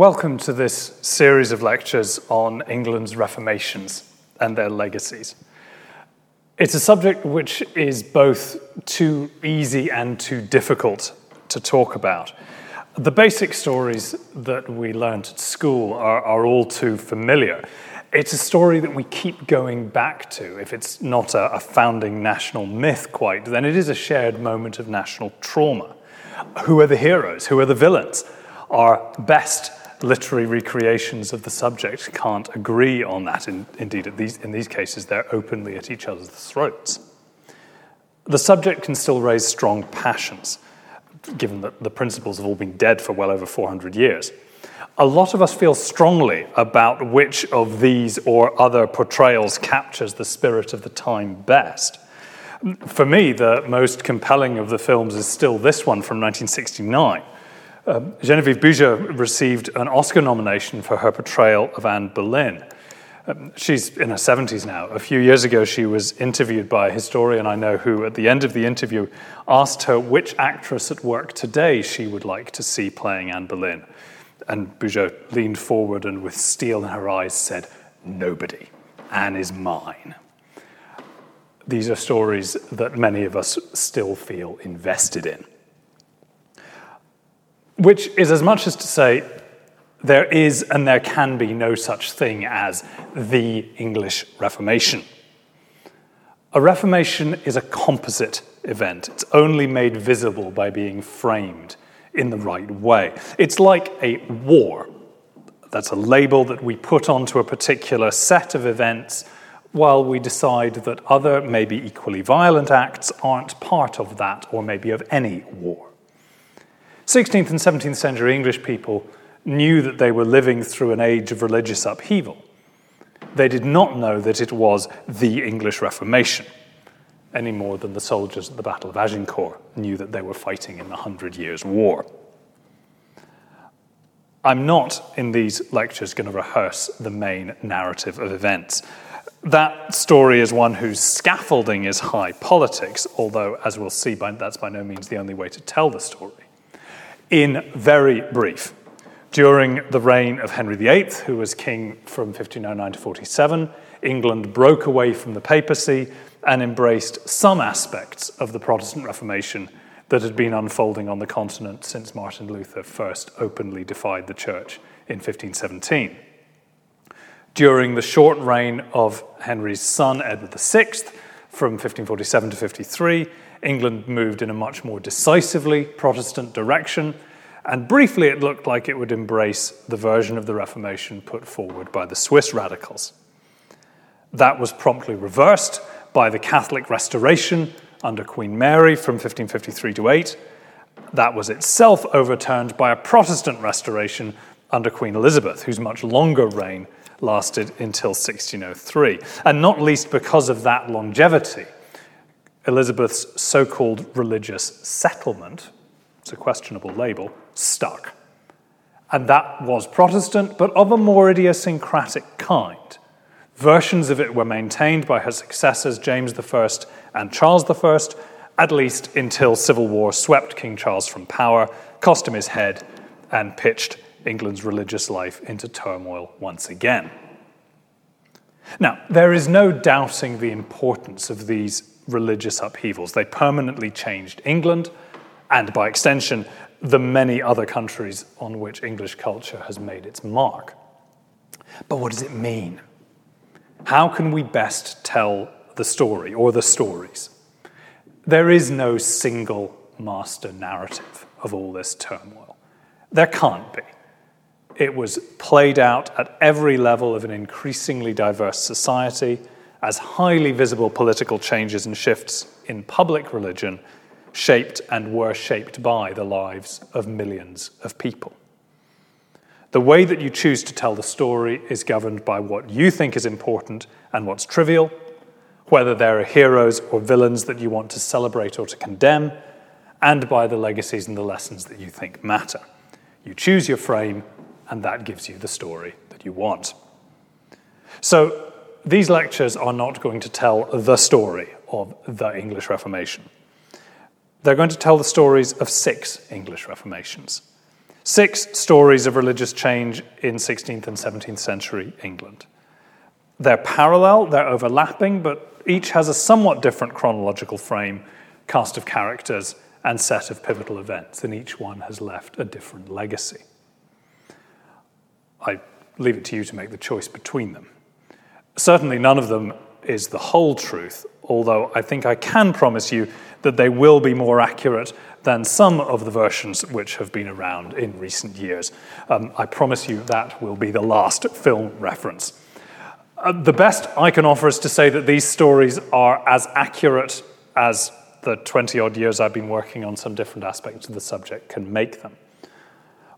Welcome to this series of lectures on England's reformations and their legacies. It's a subject which is both too easy and too difficult to talk about. The basic stories that we learned at school are, are all too familiar. It's a story that we keep going back to. If it's not a, a founding national myth quite, then it is a shared moment of national trauma. Who are the heroes? Who are the villains? Our best literary recreations of the subject can't agree on that. In, indeed, these, in these cases, they're openly at each other's throats. The subject can still raise strong passions, given that the principals have all been dead for well over 400 years. A lot of us feel strongly about which of these or other portrayals captures the spirit of the time best. For me, the most compelling of the films is still this one from 1969 uh, Genevieve Bujold received an Oscar nomination for her portrayal of Anne Boleyn. Um, she's in her 70s now. A few years ago, she was interviewed by a historian I know who, at the end of the interview, asked her which actress at work today she would like to see playing Anne Boleyn. And Bujold leaned forward and, with steel in her eyes, said, Nobody. Anne is mine. These are stories that many of us still feel invested in which is as much as to say there is and there can be no such thing as the English Reformation. A Reformation is a composite event, it's only made visible by being framed in the right way. It's like a war. That's a label that we put onto a particular set of events while we decide that other, maybe equally violent acts aren't part of that or maybe of any war. 16th and 17th century English people knew that they were living through an age of religious upheaval. They did not know that it was the English Reformation, any more than the soldiers at the Battle of Agincourt knew that they were fighting in the Hundred Years' War. I'm not, in these lectures, going to rehearse the main narrative of events. That story is one whose scaffolding is high politics, although, as we'll see, that's by no means the only way to tell the story in very brief. During the reign of Henry VIII, who was king from 1509 to 47, England broke away from the papacy and embraced some aspects of the Protestant Reformation that had been unfolding on the continent since Martin Luther first openly defied the church in 1517. During the short reign of Henry's son, Edward VI, from 1547 to 53, England moved in a much more decisively Protestant direction, and briefly it looked like it would embrace the version of the Reformation put forward by the Swiss radicals. That was promptly reversed by the Catholic Restoration under Queen Mary from 1553 to 8. That was itself overturned by a Protestant restoration under Queen Elizabeth, whose much longer reign lasted until 1603. And not least because of that longevity, Elizabeth's so called religious settlement, it's a questionable label, stuck. And that was Protestant, but of a more idiosyncratic kind. Versions of it were maintained by her successors, James I and Charles I, at least until civil war swept King Charles from power, cost him his head, and pitched England's religious life into turmoil once again. Now, there is no doubting the importance of these religious upheavals. They permanently changed England, and by extension, the many other countries on which English culture has made its mark. But what does it mean? How can we best tell the story or the stories? There is no single master narrative of all this turmoil. There can't be. It was played out at every level of an increasingly diverse society as highly visible political changes and shifts in public religion shaped and were shaped by the lives of millions of people. The way that you choose to tell the story is governed by what you think is important and what's trivial, whether there are heroes or villains that you want to celebrate or to condemn, and by the legacies and the lessons that you think matter. You choose your frame, and that gives you the story that you want. So, these lectures are not going to tell the story of the English Reformation. They're going to tell the stories of six English Reformations. Six stories of religious change in 16th and 17th century England. They're parallel, they're overlapping, but each has a somewhat different chronological frame, cast of characters, and set of pivotal events, and each one has left a different legacy. I leave it to you to make the choice between them. Certainly, none of them is the whole truth, although I think I can promise you that they will be more accurate than some of the versions which have been around in recent years. Um, I promise you that will be the last film reference. Uh, the best I can offer is to say that these stories are as accurate as the 20 odd years I've been working on some different aspects of the subject can make them.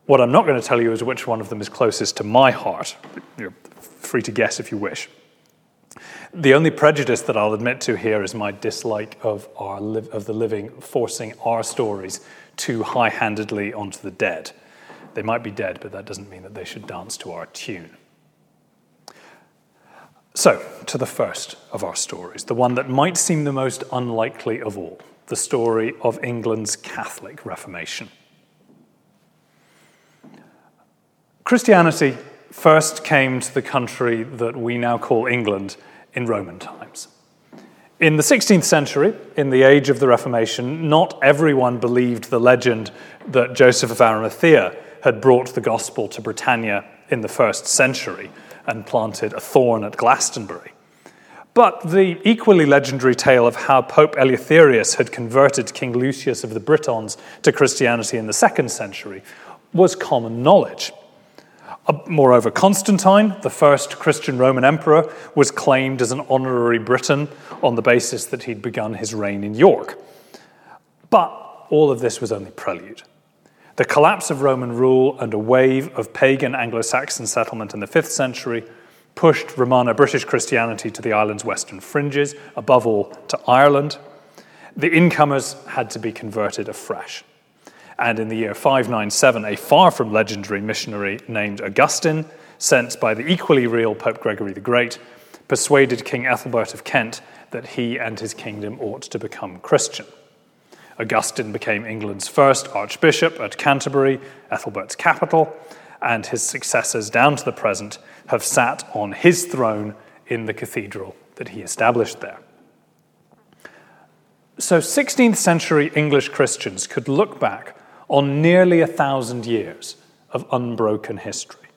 What I'm not going to tell you is which one of them is closest to my heart. You're free to guess if you wish. The only prejudice that I'll admit to here is my dislike of, our li- of the living forcing our stories too high handedly onto the dead. They might be dead, but that doesn't mean that they should dance to our tune. So, to the first of our stories, the one that might seem the most unlikely of all the story of England's Catholic Reformation. Christianity first came to the country that we now call England in Roman times. In the 16th century, in the age of the Reformation, not everyone believed the legend that Joseph of Arimathea had brought the gospel to Britannia in the first century and planted a thorn at Glastonbury. But the equally legendary tale of how Pope Eleutherius had converted King Lucius of the Britons to Christianity in the second century was common knowledge. Uh, moreover, Constantine, the first Christian Roman emperor, was claimed as an honorary Briton on the basis that he'd begun his reign in York. But all of this was only prelude. The collapse of Roman rule and a wave of pagan Anglo Saxon settlement in the 5th century pushed Romano British Christianity to the island's western fringes, above all to Ireland. The incomers had to be converted afresh and in the year 597, a far from legendary missionary named Augustine, sent by the equally real Pope Gregory the Great, persuaded King Ethelbert of Kent that he and his kingdom ought to become Christian. Augustine became England's first archbishop at Canterbury, Ethelbert's capital, and his successors down to the present have sat on his throne in the cathedral that he established there. So, 16th century English Christians could look back on nearly a thousand years of unbroken history.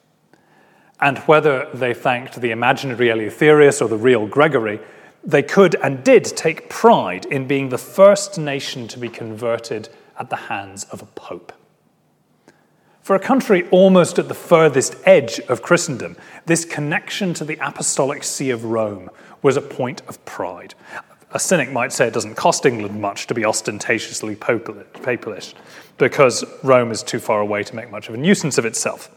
And whether they thanked the imaginary Eleutherius or the real Gregory, they could and did take pride in being the first nation to be converted at the hands of a pope. For a country almost at the furthest edge of Christendom, this connection to the Apostolic See of Rome was a point of pride. A cynic might say it doesn't cost England much to be ostentatiously papalish, because Rome is too far away to make much of a nuisance of itself.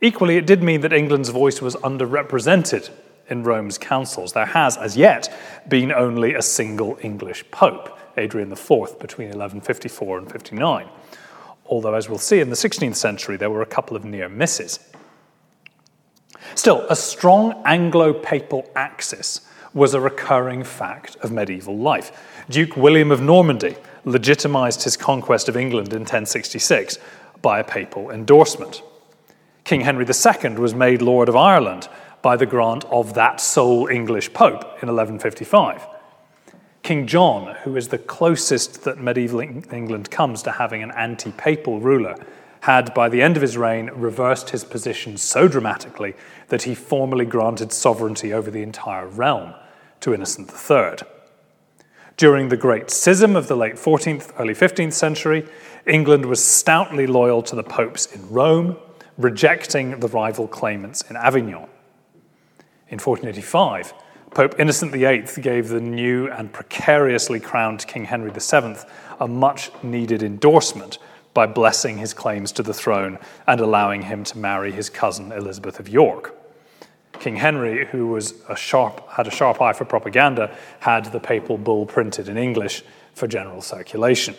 Equally, it did mean that England's voice was underrepresented in Rome's councils. There has, as yet, been only a single English pope, Adrian IV, between 1154 and 59. Although, as we'll see, in the 16th century, there were a couple of near misses. Still, a strong Anglo papal axis was a recurring fact of medieval life. Duke William of Normandy legitimised his conquest of England in 1066 by a papal endorsement. King Henry II was made Lord of Ireland by the grant of that sole English pope in 1155. King John, who is the closest that medieval England comes to having an anti papal ruler, had, by the end of his reign, reversed his position so dramatically that he formally granted sovereignty over the entire realm to Innocent III. During the Great Schism of the late 14th, early 15th century, England was stoutly loyal to the popes in Rome, rejecting the rival claimants in Avignon. In 1485, Pope Innocent VIII gave the new and precariously crowned King Henry VII a much needed endorsement by blessing his claims to the throne and allowing him to marry his cousin Elizabeth of York. King Henry, who was a sharp, had a sharp eye for propaganda, had the papal bull printed in English for general circulation.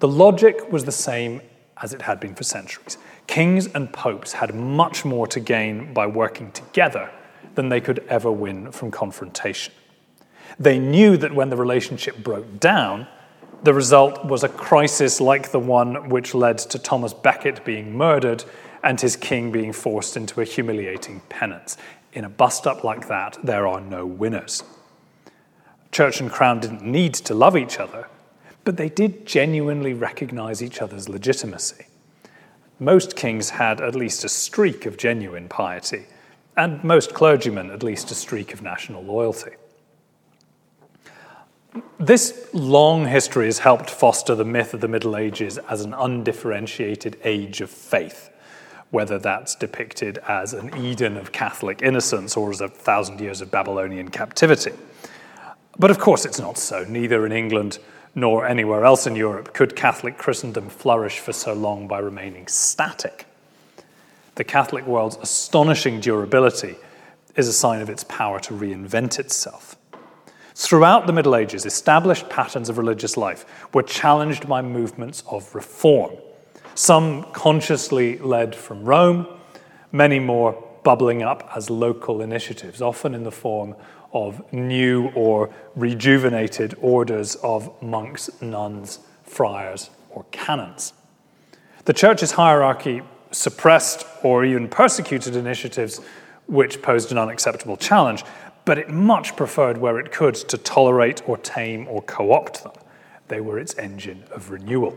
The logic was the same as it had been for centuries. Kings and popes had much more to gain by working together than they could ever win from confrontation. They knew that when the relationship broke down, The result was a crisis like the one which led to Thomas Becket being murdered and his king being forced into a humiliating penance. In a bust up like that, there are no winners. Church and crown didn't need to love each other, but they did genuinely recognize each other's legitimacy. Most kings had at least a streak of genuine piety, and most clergymen at least a streak of national loyalty. This long history has helped foster the myth of the Middle Ages as an undifferentiated age of faith, whether that's depicted as an Eden of Catholic innocence or as a thousand years of Babylonian captivity. But of course, it's not so. Neither in England nor anywhere else in Europe could Catholic Christendom flourish for so long by remaining static. The Catholic world's astonishing durability is a sign of its power to reinvent itself. Throughout the Middle Ages, established patterns of religious life were challenged by movements of reform, some consciously led from Rome, many more bubbling up as local initiatives, often in the form of new or rejuvenated orders of monks, nuns, friars, or canons. The church's hierarchy suppressed or even persecuted initiatives which posed an unacceptable challenge, but it much preferred where it could to tolerate or tame or co opt them. They were its engine of renewal.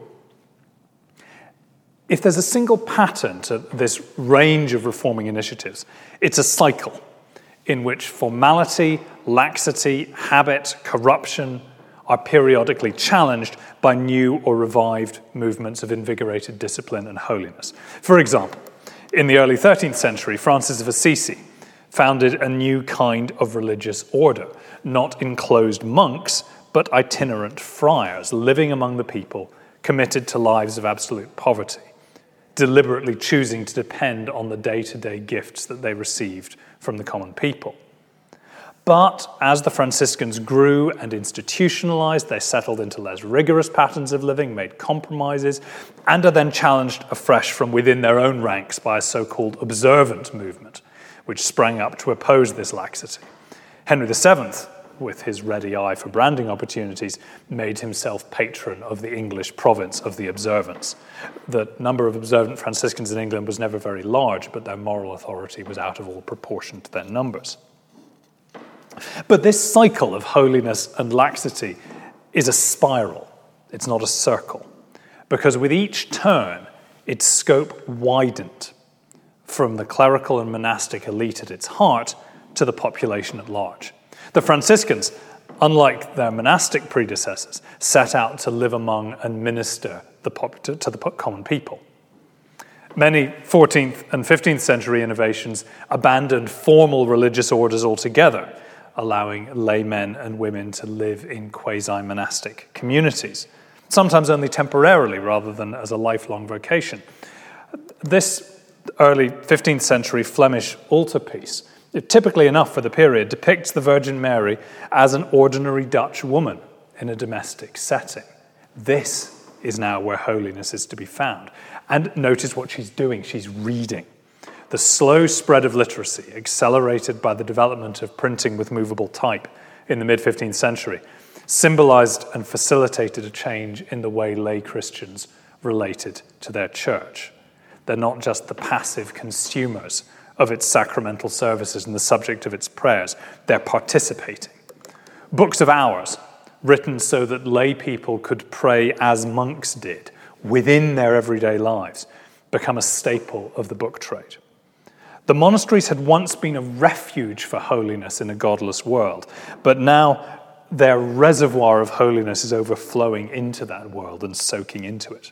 If there's a single pattern to this range of reforming initiatives, it's a cycle in which formality, laxity, habit, corruption are periodically challenged by new or revived movements of invigorated discipline and holiness. For example, in the early 13th century, Francis of Assisi founded a new kind of religious order, not enclosed monks, but itinerant friars living among the people, committed to lives of absolute poverty, deliberately choosing to depend on the day to day gifts that they received from the common people. But as the Franciscans grew and institutionalized, they settled into less rigorous patterns of living, made compromises, and are then challenged afresh from within their own ranks by a so called observant movement, which sprang up to oppose this laxity. Henry VII, with his ready eye for branding opportunities, made himself patron of the English province of the observants. The number of observant Franciscans in England was never very large, but their moral authority was out of all proportion to their numbers. But this cycle of holiness and laxity is a spiral, it's not a circle, because with each turn, its scope widened from the clerical and monastic elite at its heart to the population at large. The Franciscans, unlike their monastic predecessors, set out to live among and minister the pop- to, to the common people. Many 14th and 15th century innovations abandoned formal religious orders altogether allowing laymen and women to live in quasi monastic communities, sometimes only temporarily rather than as a lifelong vocation. This early 15th century Flemish altarpiece, typically enough for the period, depicts the Virgin Mary as an ordinary Dutch woman in a domestic setting. This is now where holiness is to be found. And notice what she's doing she's reading. The slow spread of literacy, accelerated by the development of printing with movable type in the mid 15th century, symbolized and facilitated a change in the way lay Christians related to their church. They're not just the passive consumers of its sacramental services and the subject of its prayers, they're participating. Books of hours, written so that lay people could pray as monks did within their everyday lives, become a staple of the book trade. The monasteries had once been a refuge for holiness in a godless world, but now their reservoir of holiness is overflowing into that world and soaking into it.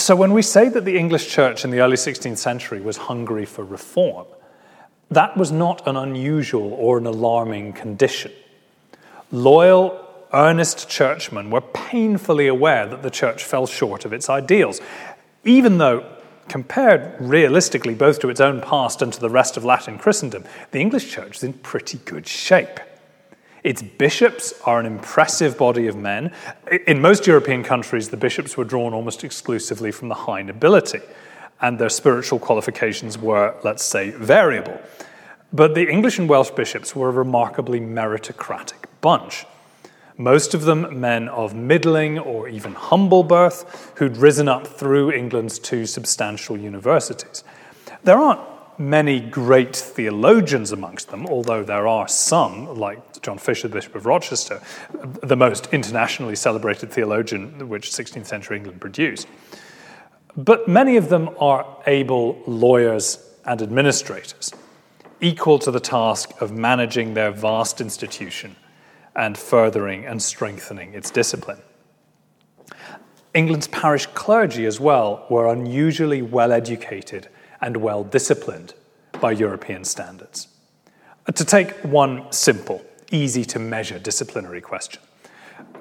So, when we say that the English church in the early 16th century was hungry for reform, that was not an unusual or an alarming condition. Loyal, earnest churchmen were painfully aware that the church fell short of its ideals, even though compared realistically both to its own past and to the rest of Latin Christendom, the English church is in pretty good shape. Its bishops are an impressive body of men. In most European countries, the bishops were drawn almost exclusively from the high nobility, and their spiritual qualifications were, let's say, variable. But the English and Welsh bishops were a remarkably meritocratic bunch. most of them men of middling or even humble birth who'd risen up through England's two substantial universities. There aren't many great theologians amongst them, although there are some, like John Fisher, the Bishop of Rochester, the most internationally celebrated theologian which 16th century England produced. But many of them are able lawyers and administrators, equal to the task of managing their vast institution and furthering and strengthening its discipline. England's parish clergy, as well, were unusually well educated and well disciplined by European standards. Uh, to take one simple, easy to measure disciplinary question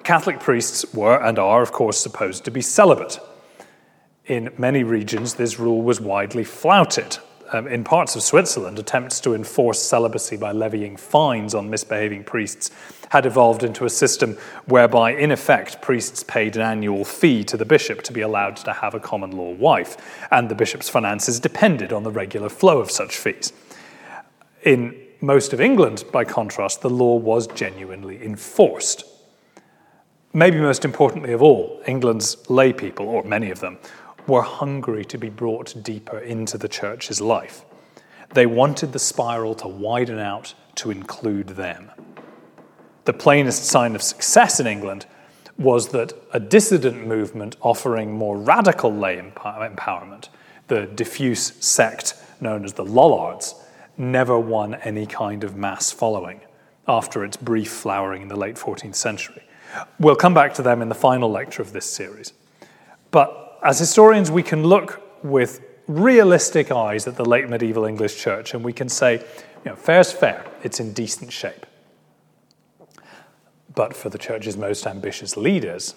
Catholic priests were and are, of course, supposed to be celibate. In many regions, this rule was widely flouted. Um, in parts of Switzerland, attempts to enforce celibacy by levying fines on misbehaving priests had evolved into a system whereby, in effect, priests paid an annual fee to the bishop to be allowed to have a common law wife, and the bishop's finances depended on the regular flow of such fees. In most of England, by contrast, the law was genuinely enforced. Maybe most importantly of all, England's lay people, or many of them, were hungry to be brought deeper into the church's life. They wanted the spiral to widen out to include them the plainest sign of success in England was that a dissident movement offering more radical lay empowerment, the diffuse sect known as the Lollards, never won any kind of mass following after its brief flowering in the late 14th century. We'll come back to them in the final lecture of this series. But as historians, we can look with realistic eyes at the late medieval English church and we can say, you know, fair's fair, it's in decent shape. But for the church's most ambitious leaders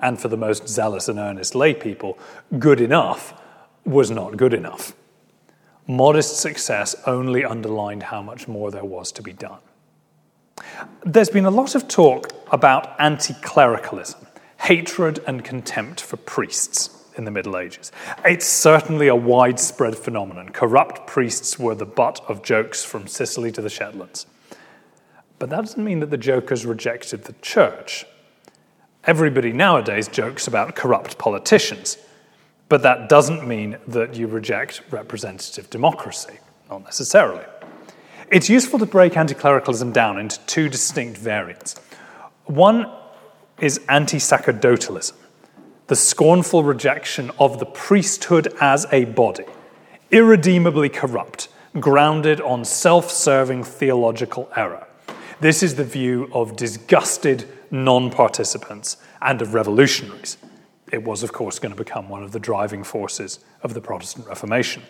and for the most zealous and earnest lay people, good enough was not good enough. Modest success only underlined how much more there was to be done. There's been a lot of talk about anti clericalism, hatred and contempt for priests in the Middle Ages. It's certainly a widespread phenomenon. Corrupt priests were the butt of jokes from Sicily to the Shetlands. But that doesn't mean that the jokers rejected the church. Everybody nowadays jokes about corrupt politicians, but that doesn't mean that you reject representative democracy, not necessarily. It's useful to break anti clericalism down into two distinct variants. One is anti sacerdotalism, the scornful rejection of the priesthood as a body, irredeemably corrupt, grounded on self serving theological error. This is the view of disgusted non participants and of revolutionaries. It was, of course, going to become one of the driving forces of the Protestant Reformation.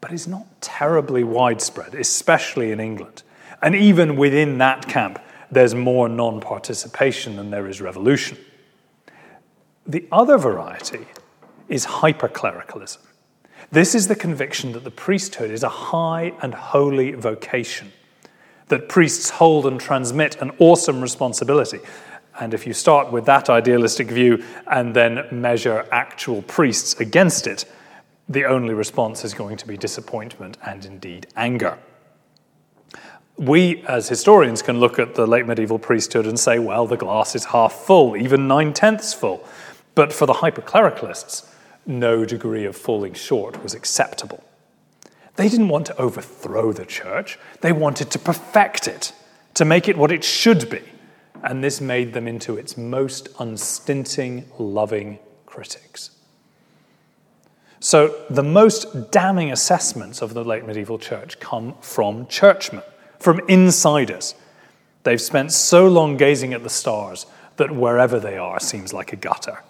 But it's not terribly widespread, especially in England. And even within that camp, there's more non participation than there is revolution. The other variety is hyperclericalism. This is the conviction that the priesthood is a high and holy vocation that priests hold and transmit an awesome responsibility. And if you start with that idealistic view and then measure actual priests against it, the only response is going to be disappointment and indeed anger. We, as historians, can look at the late medieval priesthood and say, well, the glass is half full, even nine tenths full. But for the hyperclericalists, no degree of falling short was acceptable. They didn't want to overthrow the church, they wanted to perfect it, to make it what it should be. And this made them into its most unstinting, loving critics. So, the most damning assessments of the late medieval church come from churchmen, from insiders. They've spent so long gazing at the stars that wherever they are seems like a gutter.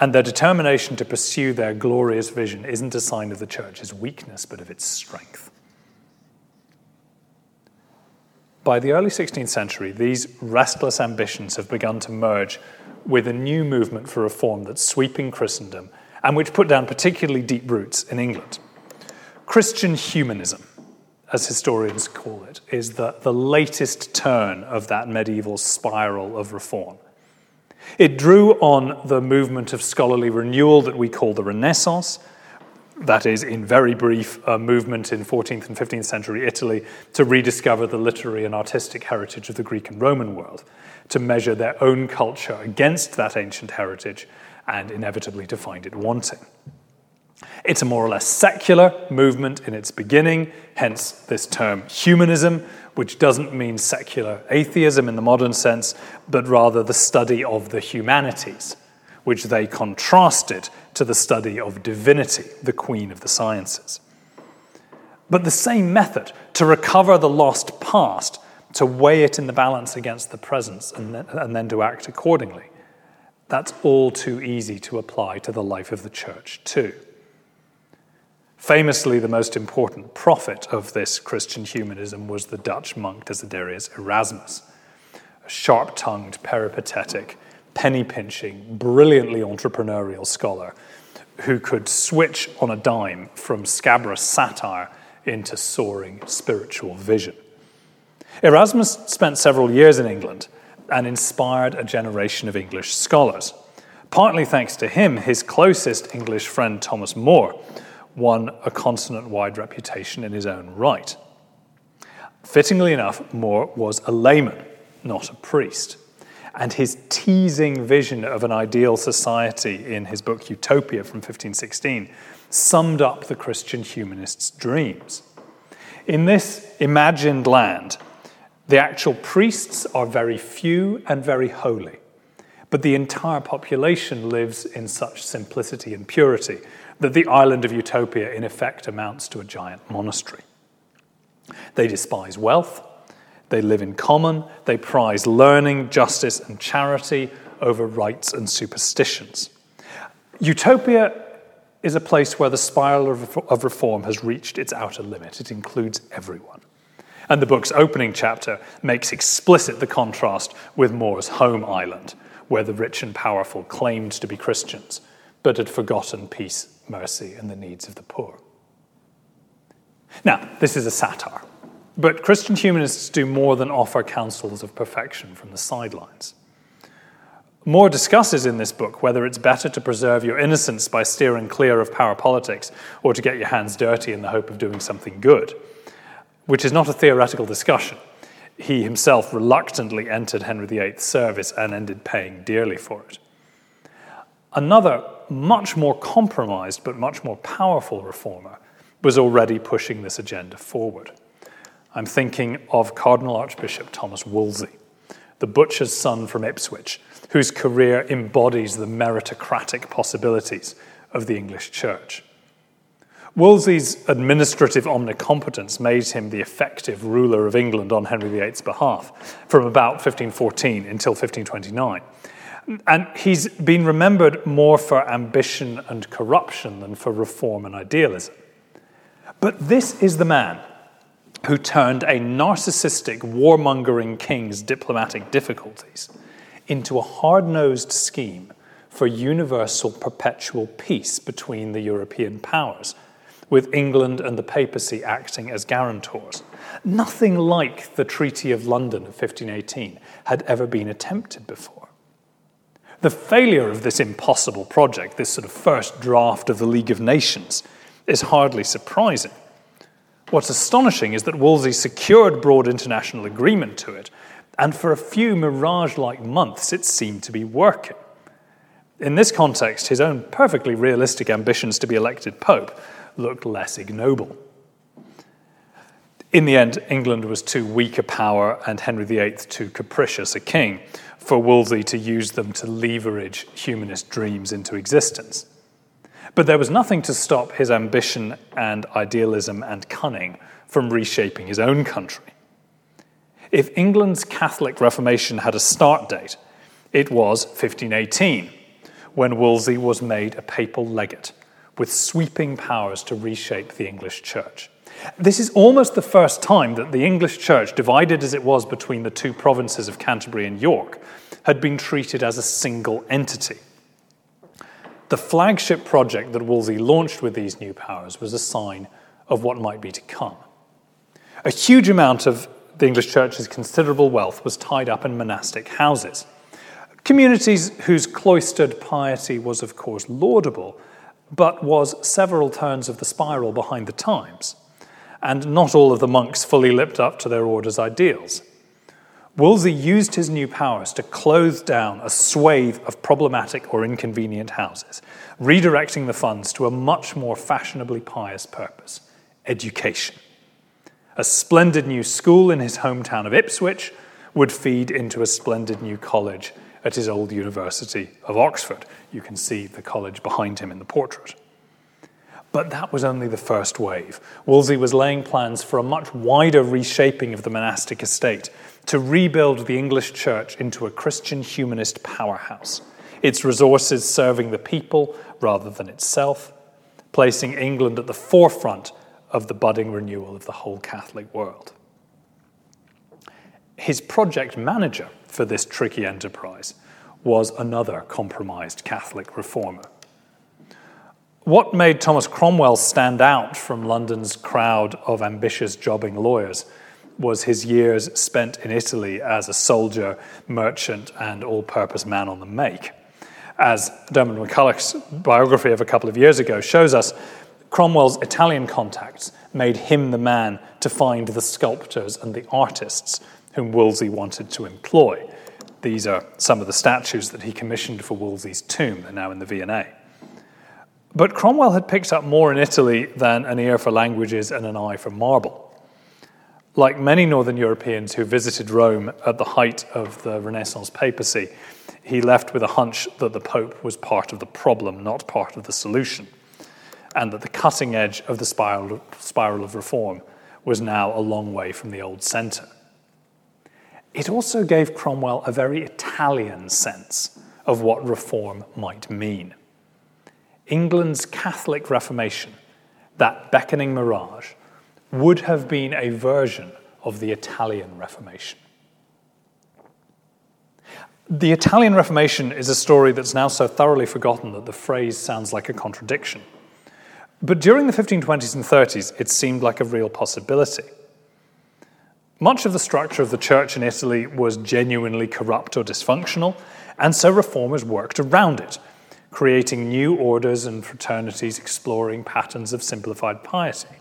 And their determination to pursue their glorious vision isn't a sign of the church's weakness, but of its strength. By the early 16th century, these restless ambitions have begun to merge with a new movement for reform that's sweeping Christendom and which put down particularly deep roots in England. Christian humanism, as historians call it, is the, the latest turn of that medieval spiral of reform. It drew on the movement of scholarly renewal that we call the Renaissance, that is, in very brief, a movement in 14th and 15th century Italy to rediscover the literary and artistic heritage of the Greek and Roman world, to measure their own culture against that ancient heritage, and inevitably to find it wanting. It's a more or less secular movement in its beginning, hence this term humanism, which doesn't mean secular atheism in the modern sense, but rather the study of the humanities, which they contrasted to the study of divinity, the queen of the sciences. But the same method to recover the lost past, to weigh it in the balance against the present, and then, and then to act accordingly, that's all too easy to apply to the life of the church, too. Famously, the most important prophet of this Christian humanism was the Dutch monk Desiderius Erasmus, a sharp tongued, peripatetic, penny pinching, brilliantly entrepreneurial scholar who could switch on a dime from scabrous satire into soaring spiritual vision. Erasmus spent several years in England and inspired a generation of English scholars. Partly thanks to him, his closest English friend Thomas More won a continent wide reputation in his own right. Fittingly enough, More was a layman, not a priest. And his teasing vision of an ideal society in his book Utopia from 1516 summed up the Christian humanists' dreams. In this imagined land, the actual priests are very few and very holy, but the entire population lives in such simplicity and purity that the island of Utopia, in effect, amounts to a giant monastery. They despise wealth, they live in common, they prize learning, justice, and charity over rites and superstitions. Utopia is a place where the spiral of reform has reached its outer limit. It includes everyone. And the book's opening chapter makes explicit the contrast with More's home island, where the rich and powerful claimed to be Christians, but had forgotten peace mercy, and the needs of the poor. Now, this is a satire, but Christian humanists do more than offer counsels of perfection from the sidelines. More discusses in this book whether it's better to preserve your innocence by steering clear of power politics or to get your hands dirty in the hope of doing something good, which is not a theoretical discussion. He himself reluctantly entered Henry VIII's service and ended paying dearly for it. Another much more compromised but much more powerful reformer was already pushing this agenda forward. I'm thinking of Cardinal Archbishop Thomas Wolsey, the butcher's son from Ipswich, whose career embodies the meritocratic possibilities of the English Church. Wolsey's administrative omnicompetence made him the effective ruler of England on Henry VIII's behalf from about 1514 until 1529. And he's been remembered more for ambition and corruption than for reform and idealism. But this is the man who turned a narcissistic, warmongering king's diplomatic difficulties into a hard nosed scheme for universal perpetual peace between the European powers, with England and the papacy acting as guarantors. Nothing like the Treaty of London of 1518 had ever been attempted before. The failure of this impossible project, this sort of first draft of the League of Nations, is hardly surprising. What's astonishing is that Wolsey secured broad international agreement to it, and for a few mirage like months it seemed to be working. In this context, his own perfectly realistic ambitions to be elected Pope looked less ignoble. In the end, England was too weak a power and Henry VIII too capricious a king for Wolsey to use them to leverage humanist dreams into existence. But there was nothing to stop his ambition and idealism and cunning from reshaping his own country. If England's Catholic Reformation had a start date, it was 1518, when Wolsey was made a papal legate with sweeping powers to reshape the English church. This is almost the first time that the English church, divided as it was between the two provinces of Canterbury and York, had been treated as a single entity. The flagship project that Wolsey launched with these new powers was a sign of what might be to come. A huge amount of the English church's considerable wealth was tied up in monastic houses. Communities whose cloistered piety was, of course, laudable, but was several turns of the spiral behind the times, and not all of the monks fully lived up to their order's ideals. Wolsey used his new powers to close down a swathe of problematic or inconvenient houses, redirecting the funds to a much more fashionably pious purpose education. A splendid new school in his hometown of Ipswich would feed into a splendid new college at his old University of Oxford. You can see the college behind him in the portrait. But that was only the first wave. Wolsey was laying plans for a much wider reshaping of the monastic estate to rebuild the English church into a Christian humanist powerhouse, its resources serving the people rather than itself, placing England at the forefront of the budding renewal of the whole Catholic world. His project manager for this tricky enterprise was another compromised Catholic reformer. What made Thomas Cromwell stand out from London's crowd of ambitious jobbing lawyers was his years spent in Italy as a soldier, merchant, and all purpose man on the make. As Diarmaid MacCulloch's biography of a couple of years ago shows us, Cromwell's Italian contacts made him the man to find the sculptors and the artists whom Wolsey wanted to employ. These are some of the statues that he commissioned for Wolsey's tomb, they're now in the V&A. But Cromwell had picked up more in Italy than an ear for languages and an eye for marble. Like many Northern Europeans who visited Rome at the height of the Renaissance papacy, he left with a hunch that the Pope was part of the problem, not part of the solution, and that the cutting edge of the spiral, spiral of reform was now a long way from the old centre. It also gave Cromwell a very Italian sense of what reform might mean. England's Catholic Reformation, that beckoning mirage, would have been a version of the Italian Reformation. The Italian Reformation is a story that's now so thoroughly forgotten that the phrase sounds like a contradiction. But during the 1520s and 30s, it seemed like a real possibility. Much of the structure of the church in Italy was genuinely corrupt or dysfunctional, and so reformers worked around it, creating new orders and fraternities exploring patterns of simplified piety.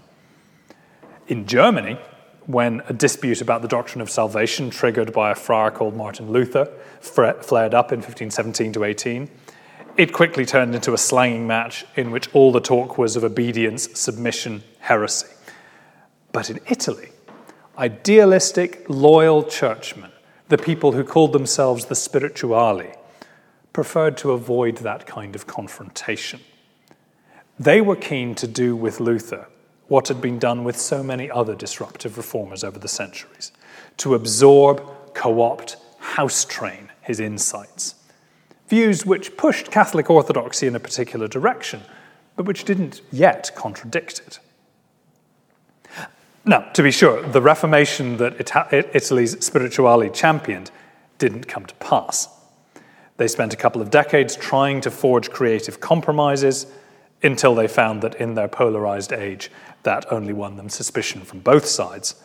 In Germany, when a dispute about the doctrine of salvation, triggered by a friar called Martin Luther, flared up in 1517 to 18, it quickly turned into a slanging match in which all the talk was of obedience, submission, heresy. But in Italy, idealistic, loyal churchmen, the people who called themselves the spirituali, preferred to avoid that kind of confrontation. They were keen to do with Luther what had been done with so many other disruptive reformers over the centuries to absorb, co opt, house train his insights. Views which pushed Catholic orthodoxy in a particular direction, but which didn't yet contradict it. Now, to be sure, the Reformation that Italy's spirituali championed didn't come to pass. They spent a couple of decades trying to forge creative compromises until they found that in their polarized age, that only won them suspicion from both sides.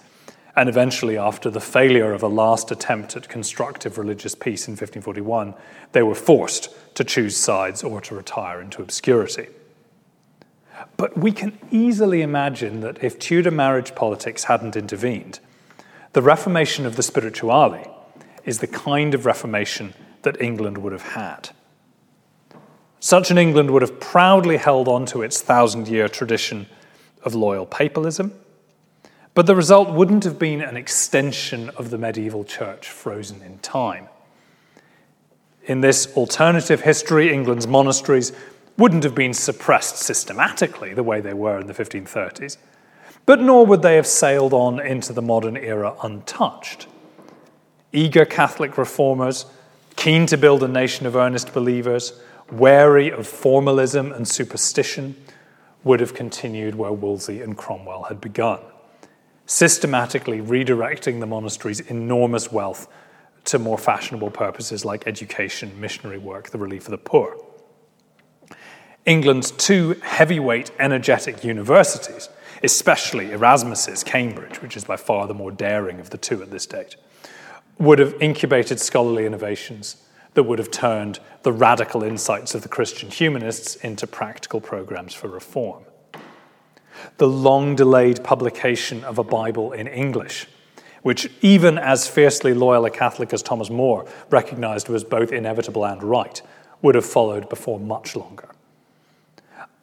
And eventually, after the failure of a last attempt at constructive religious peace in 1541, they were forced to choose sides or to retire into obscurity. But we can easily imagine that if Tudor marriage politics hadn't intervened, the reformation of the spirituali is the kind of reformation that England would have had. Such an England would have proudly held on to its thousand year tradition of loyal papalism, but the result wouldn't have been an extension of the medieval church frozen in time. In this alternative history, England's monasteries wouldn't have been suppressed systematically the way they were in the 1530s, but nor would they have sailed on into the modern era untouched. Eager Catholic reformers, keen to build a nation of earnest believers, wary of formalism and superstition, would have continued where Wolsey and Cromwell had begun, systematically redirecting the monastery's enormous wealth to more fashionable purposes like education, missionary work, the relief of the poor. England's two heavyweight, energetic universities, especially Erasmus's Cambridge, which is by far the more daring of the two at this date, would have incubated scholarly innovations that would have turned the radical insights of the Christian humanists into practical programs for reform. The long delayed publication of a Bible in English, which even as fiercely loyal a Catholic as Thomas More recognized was both inevitable and right, would have followed before much longer.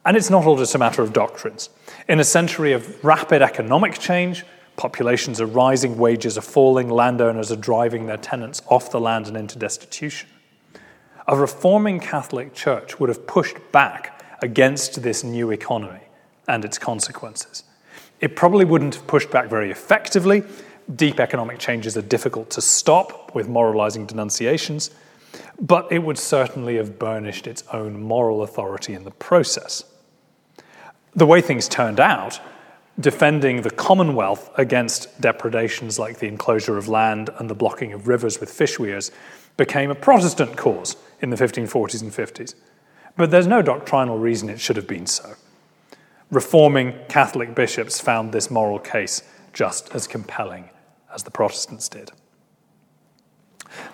And it's not all just a matter of doctrines. In a century of rapid economic change, populations are rising, wages are falling, landowners are driving their tenants off the land and into destitution a reforming Catholic Church would have pushed back against this new economy and its consequences. It probably wouldn't have pushed back very effectively. Deep economic changes are difficult to stop with moralizing denunciations, but it would certainly have burnished its own moral authority in the process. The way things turned out, defending the Commonwealth against depredations like the enclosure of land and the blocking of rivers with fish weirs, became a Protestant cause in the 1540s and 50s. But there's no doctrinal reason it should have been so. Reforming Catholic bishops found this moral case just as compelling as the Protestants did.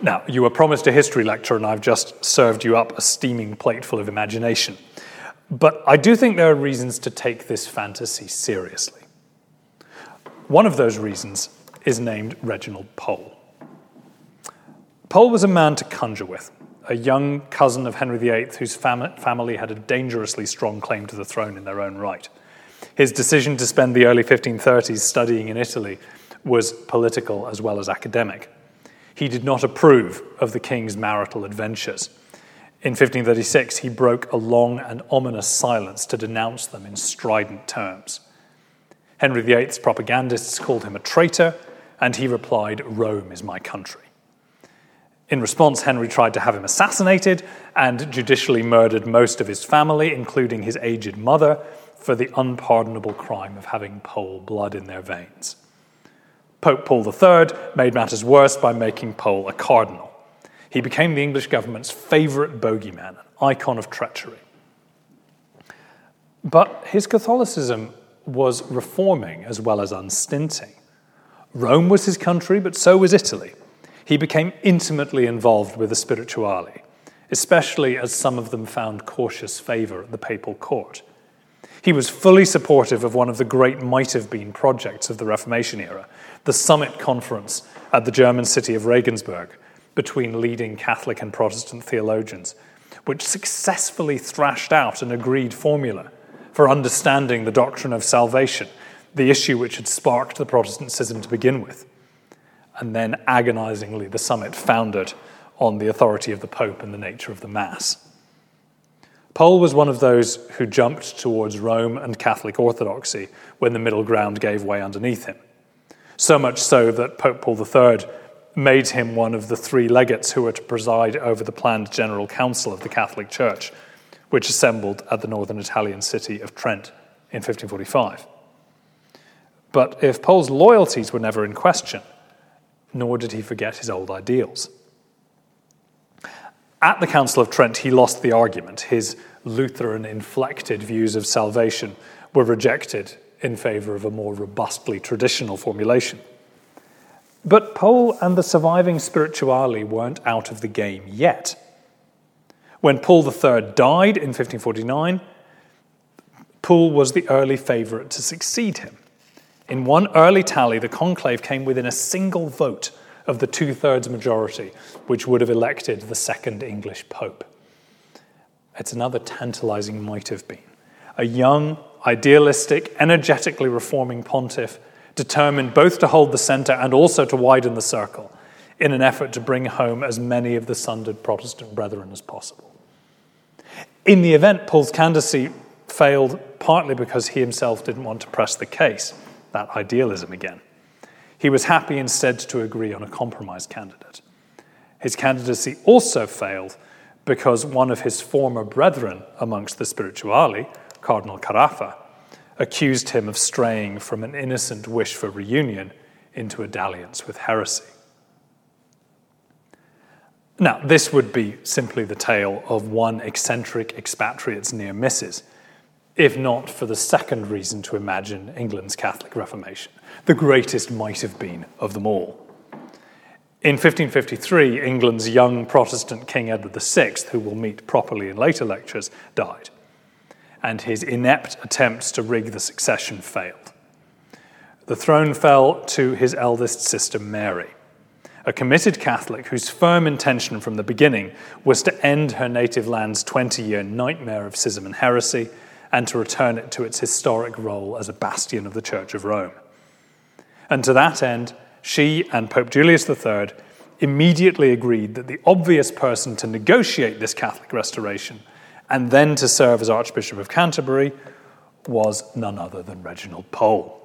Now, you were promised a history lecture, and I've just served you up a steaming plateful of imagination. But I do think there are reasons to take this fantasy seriously. One of those reasons is named Reginald Pole. Pole was a man to conjure with, a young cousin of Henry VIII whose fam- family had a dangerously strong claim to the throne in their own right. His decision to spend the early 1530s studying in Italy was political as well as academic. He did not approve of the king's marital adventures. In 1536, he broke a long and ominous silence to denounce them in strident terms. Henry VIII's propagandists called him a traitor, and he replied, Rome is my country. In response, Henry tried to have him assassinated and judicially murdered most of his family, including his aged mother, for the unpardonable crime of having Pole blood in their veins. Pope Paul III made matters worse by making Pole a cardinal. He became the English government's favourite bogeyman, an icon of treachery. But his Catholicism was reforming as well as unstinting. Rome was his country, but so was Italy he became intimately involved with the spirituali, especially as some of them found cautious favor at the papal court. He was fully supportive of one of the great might have been projects of the Reformation era, the Summit Conference at the German city of Regensburg between leading Catholic and Protestant theologians, which successfully thrashed out an agreed formula for understanding the doctrine of salvation, the issue which had sparked the Protestant schism to begin with and then agonizingly the summit founded on the authority of the Pope and the nature of the Mass. Pole was one of those who jumped towards Rome and Catholic orthodoxy when the middle ground gave way underneath him. So much so that Pope Paul III made him one of the three legates who were to preside over the planned General Council of the Catholic Church, which assembled at the northern Italian city of Trent in 1545. But if Pole's loyalties were never in question, nor did he forget his old ideals. At the Council of Trent, he lost the argument. His Lutheran inflected views of salvation were rejected in favor of a more robustly traditional formulation. But Pole and the surviving spirituali weren't out of the game yet. When Paul III died in 1549, Pole was the early favourite to succeed him. In one early tally, the conclave came within a single vote of the two thirds majority, which would have elected the second English pope. It's another tantalizing might have been. A young, idealistic, energetically reforming pontiff, determined both to hold the centre and also to widen the circle in an effort to bring home as many of the sundered Protestant brethren as possible. In the event, Pole's candidacy failed partly because he himself didn't want to press the case that idealism again. He was happy instead to agree on a compromise candidate. His candidacy also failed because one of his former brethren amongst the spirituali, Cardinal Carafa, accused him of straying from an innocent wish for reunion into a dalliance with heresy. Now, this would be simply the tale of one eccentric expatriate's near misses if not for the second reason to imagine England's Catholic Reformation, the greatest might have been of them all. In 1553, England's young Protestant King Edward VI, who we'll meet properly in later lectures, died, and his inept attempts to rig the succession failed. The throne fell to his eldest sister Mary, a committed Catholic whose firm intention from the beginning was to end her native land's 20 year nightmare of schism and heresy and to return it to its historic role as a bastion of the Church of Rome. And to that end, she and Pope Julius III immediately agreed that the obvious person to negotiate this Catholic restoration and then to serve as Archbishop of Canterbury was none other than Reginald Pole.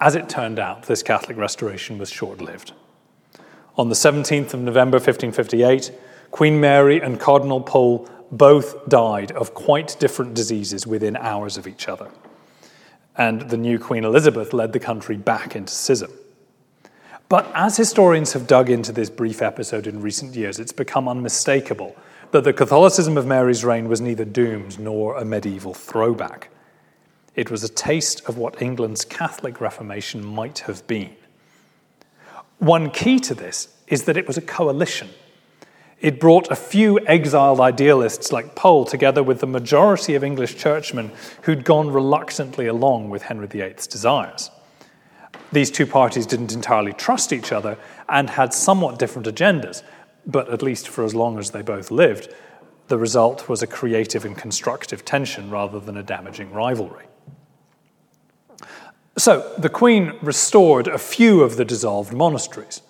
As it turned out, this Catholic restoration was short lived. On the 17th of November 1558, Queen Mary and Cardinal Pole both died of quite different diseases within hours of each other and the new Queen Elizabeth led the country back into schism. But as historians have dug into this brief episode in recent years, it's become unmistakable that the Catholicism of Mary's reign was neither doomed nor a medieval throwback. It was a taste of what England's Catholic Reformation might have been. One key to this is that it was a coalition it brought a few exiled idealists like Pole together with the majority of English churchmen who'd gone reluctantly along with Henry VIII's desires. These two parties didn't entirely trust each other and had somewhat different agendas, but at least for as long as they both lived, the result was a creative and constructive tension rather than a damaging rivalry. So, the Queen restored a few of the dissolved monasteries,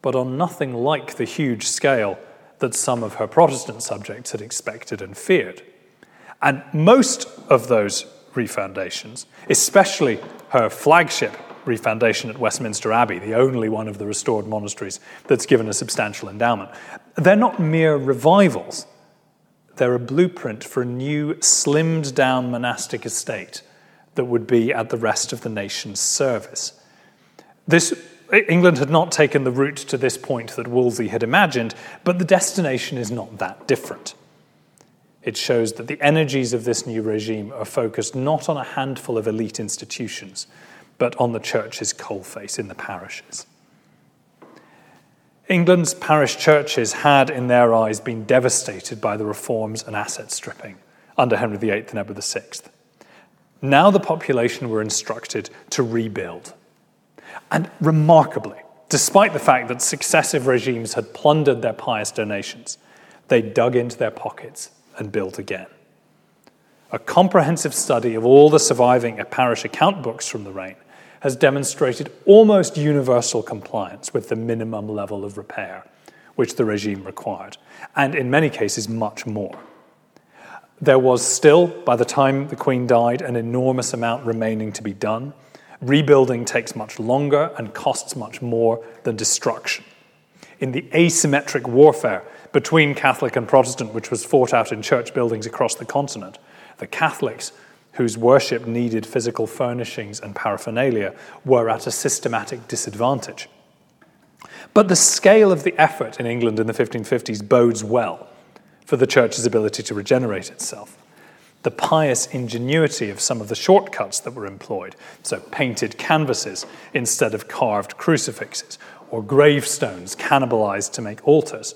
but on nothing like the huge scale that some of her Protestant subjects had expected and feared. And most of those refoundations, especially her flagship refoundation at Westminster Abbey, the only one of the restored monasteries that's given a substantial endowment, they're not mere revivals. They're a blueprint for a new, slimmed down monastic estate that would be at the rest of the nation's service. This England had not taken the route to this point that Wolsey had imagined, but the destination is not that different. It shows that the energies of this new regime are focused not on a handful of elite institutions, but on the church's coalface in the parishes. England's parish churches had, in their eyes, been devastated by the reforms and asset stripping under Henry VIII and Edward VI. Now the population were instructed to rebuild and remarkably, despite the fact that successive regimes had plundered their pious donations, they dug into their pockets and built again. A comprehensive study of all the surviving parish account books from the reign has demonstrated almost universal compliance with the minimum level of repair which the regime required, and in many cases, much more. There was still, by the time the Queen died, an enormous amount remaining to be done Rebuilding takes much longer and costs much more than destruction. In the asymmetric warfare between Catholic and Protestant, which was fought out in church buildings across the continent, the Catholics, whose worship needed physical furnishings and paraphernalia, were at a systematic disadvantage. But the scale of the effort in England in the 1550s bodes well for the church's ability to regenerate itself the pious ingenuity of some of the shortcuts that were employed, so painted canvases instead of carved crucifixes, or gravestones cannibalized to make altars,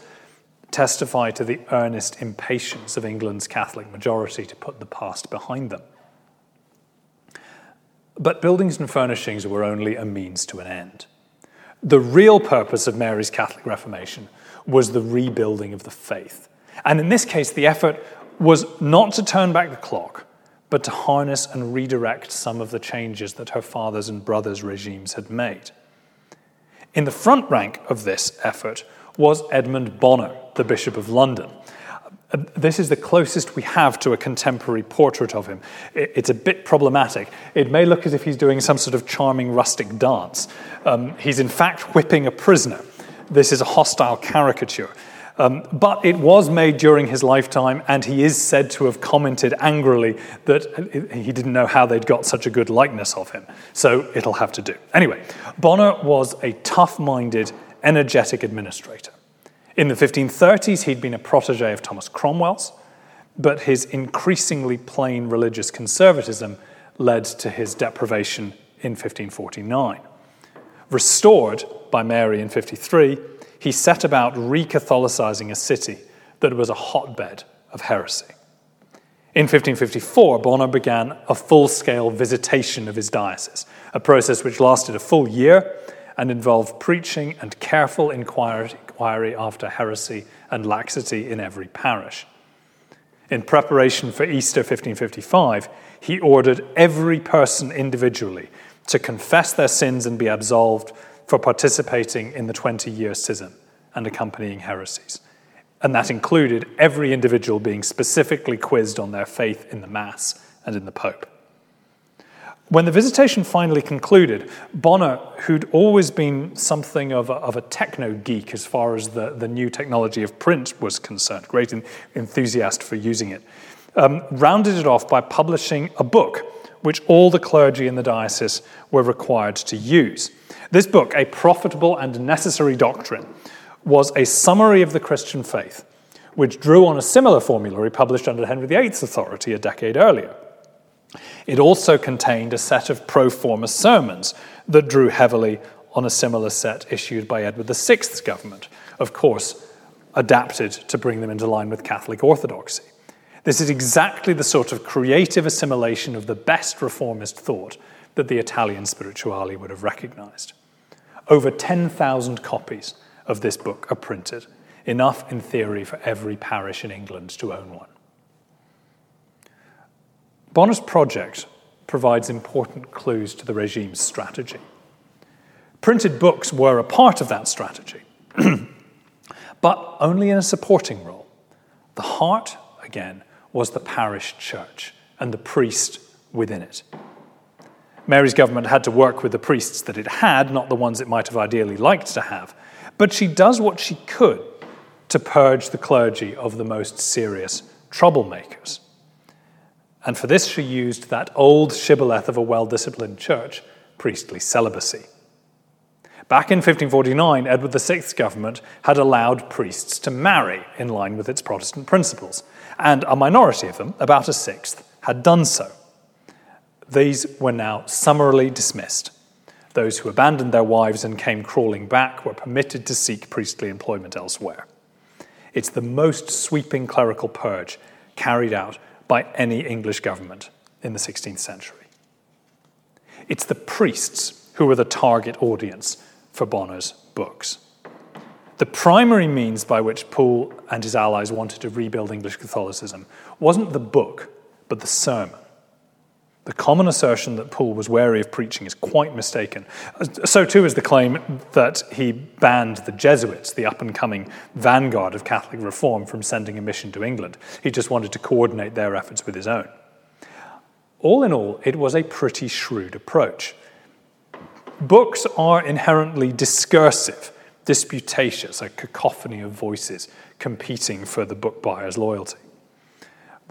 testify to the earnest impatience of England's Catholic majority to put the past behind them. But buildings and furnishings were only a means to an end. The real purpose of Mary's Catholic Reformation was the rebuilding of the faith. And in this case, the effort was not to turn back the clock, but to harness and redirect some of the changes that her father's and brother's regimes had made. In the front rank of this effort was Edmund Bonner, the Bishop of London. This is the closest we have to a contemporary portrait of him. It's a bit problematic. It may look as if he's doing some sort of charming rustic dance. Um, he's in fact whipping a prisoner. This is a hostile caricature. Um, but it was made during his lifetime, and he is said to have commented angrily that he didn't know how they'd got such a good likeness of him. So it'll have to do. Anyway, Bonner was a tough minded, energetic administrator. In the 1530s, he'd been a protege of Thomas Cromwell's, but his increasingly plain religious conservatism led to his deprivation in 1549. Restored by Mary in 53, he set about re Catholicizing a city that was a hotbed of heresy. In 1554, Bonner began a full scale visitation of his diocese, a process which lasted a full year and involved preaching and careful inquiry after heresy and laxity in every parish. In preparation for Easter 1555, he ordered every person individually to confess their sins and be absolved for participating in the 20 year schism and accompanying heresies. And that included every individual being specifically quizzed on their faith in the Mass and in the Pope. When the visitation finally concluded, Bonner, who'd always been something of a, of a techno geek as far as the, the new technology of print was concerned, great enthusiast for using it, um, rounded it off by publishing a book which all the clergy in the diocese were required to use. This book, A Profitable and Necessary Doctrine, was a summary of the Christian faith, which drew on a similar formulary published under Henry VIII's authority a decade earlier. It also contained a set of pro forma sermons that drew heavily on a similar set issued by Edward VI's government, of course, adapted to bring them into line with Catholic orthodoxy. This is exactly the sort of creative assimilation of the best reformist thought that the Italian spirituali would have recognized. Over 10,000 copies of this book are printed, enough in theory for every parish in England to own one. Bonner's project provides important clues to the regime's strategy. Printed books were a part of that strategy, but only in a supporting role. The heart, again, was the parish church and the priest within it. Mary's government had to work with the priests that it had, not the ones it might have ideally liked to have, but she does what she could to purge the clergy of the most serious troublemakers. And for this, she used that old shibboleth of a well disciplined church, priestly celibacy. Back in 1549, Edward VI's government had allowed priests to marry in line with its Protestant principles, and a minority of them, about a sixth, had done so. These were now summarily dismissed. Those who abandoned their wives and came crawling back were permitted to seek priestly employment elsewhere. It's the most sweeping clerical purge carried out by any English government in the 16th century. It's the priests who were the target audience for Bonner's books. The primary means by which Pole and his allies wanted to rebuild English Catholicism wasn't the book, but the sermon. The common assertion that Pole was wary of preaching is quite mistaken. So, too, is the claim that he banned the Jesuits, the up and coming vanguard of Catholic reform, from sending a mission to England. He just wanted to coordinate their efforts with his own. All in all, it was a pretty shrewd approach. Books are inherently discursive, disputatious, a cacophony of voices competing for the book buyer's loyalty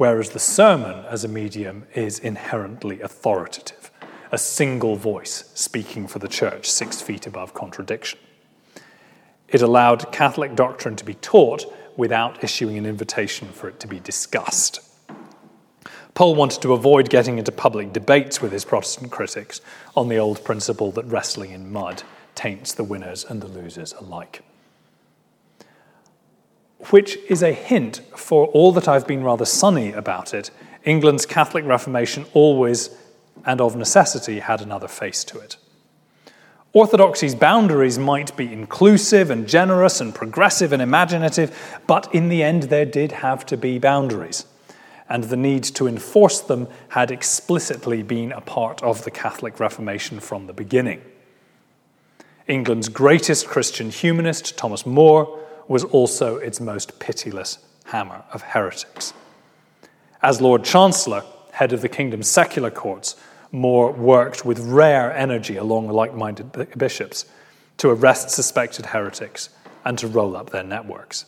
whereas the sermon as a medium is inherently authoritative, a single voice speaking for the church six feet above contradiction. It allowed Catholic doctrine to be taught without issuing an invitation for it to be discussed. Pole wanted to avoid getting into public debates with his Protestant critics on the old principle that wrestling in mud taints the winners and the losers alike which is a hint for all that I've been rather sunny about it. England's Catholic Reformation always and of necessity had another face to it. Orthodoxy's boundaries might be inclusive and generous and progressive and imaginative, but in the end, there did have to be boundaries. And the need to enforce them had explicitly been a part of the Catholic Reformation from the beginning. England's greatest Christian humanist, Thomas More, was also its most pitiless hammer of heretics. As Lord Chancellor, head of the kingdom's secular courts, More worked with rare energy along like minded bishops to arrest suspected heretics and to roll up their networks.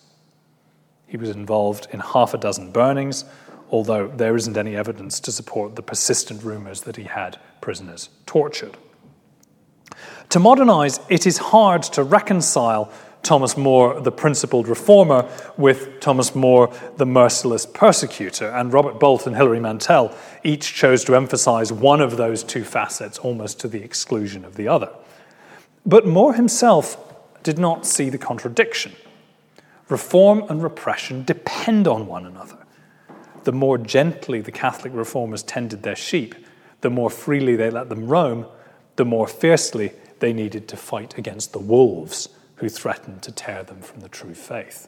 He was involved in half a dozen burnings, although there isn't any evidence to support the persistent rumors that he had prisoners tortured. To modernize, it is hard to reconcile Thomas More, the principled reformer, with Thomas More, the merciless persecutor. And Robert Bolt and Hilary Mantel each chose to emphasize one of those two facets almost to the exclusion of the other. But More himself did not see the contradiction. Reform and repression depend on one another. The more gently the Catholic reformers tended their sheep, the more freely they let them roam, the more fiercely they needed to fight against the wolves who threatened to tear them from the true faith.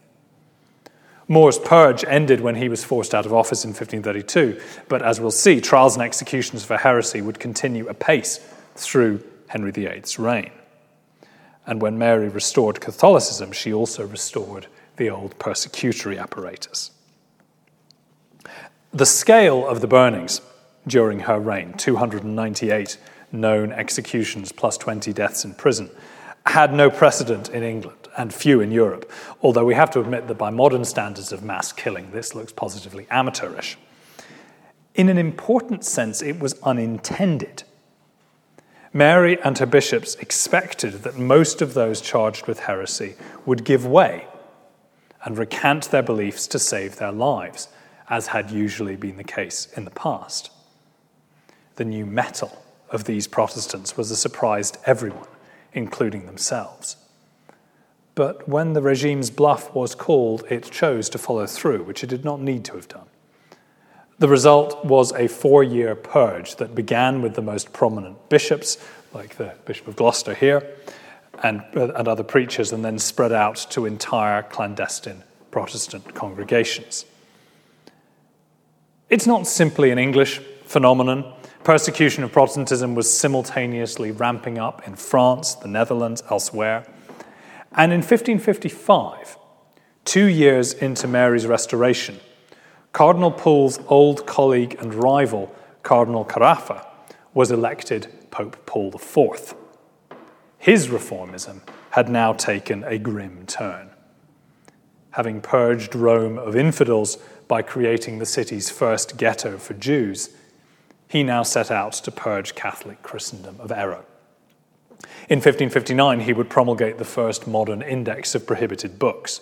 More's purge ended when he was forced out of office in 1532, but as we'll see, trials and executions for heresy would continue apace through Henry VIII's reign. And when Mary restored Catholicism, she also restored the old persecutory apparatus. The scale of the burnings during her reign, 298 known executions plus 20 deaths in prison, had no precedent in England and few in Europe, although we have to admit that by modern standards of mass killing, this looks positively amateurish. In an important sense, it was unintended. Mary and her bishops expected that most of those charged with heresy would give way and recant their beliefs to save their lives, as had usually been the case in the past. The new mettle of these Protestants was a surprise to everyone, including themselves. But when the regime's bluff was called, it chose to follow through, which it did not need to have done. The result was a four year purge that began with the most prominent bishops, like the Bishop of Gloucester here, and, and other preachers, and then spread out to entire clandestine Protestant congregations. It's not simply an English phenomenon. Persecution of Protestantism was simultaneously ramping up in France, the Netherlands, elsewhere. And in 1555, two years into Mary's restoration, Cardinal Pole's old colleague and rival, Cardinal Carafa, was elected Pope Paul IV. His reformism had now taken a grim turn. Having purged Rome of infidels by creating the city's first ghetto for Jews, he now set out to purge Catholic Christendom of error. In 1559, he would promulgate the first modern index of prohibited books.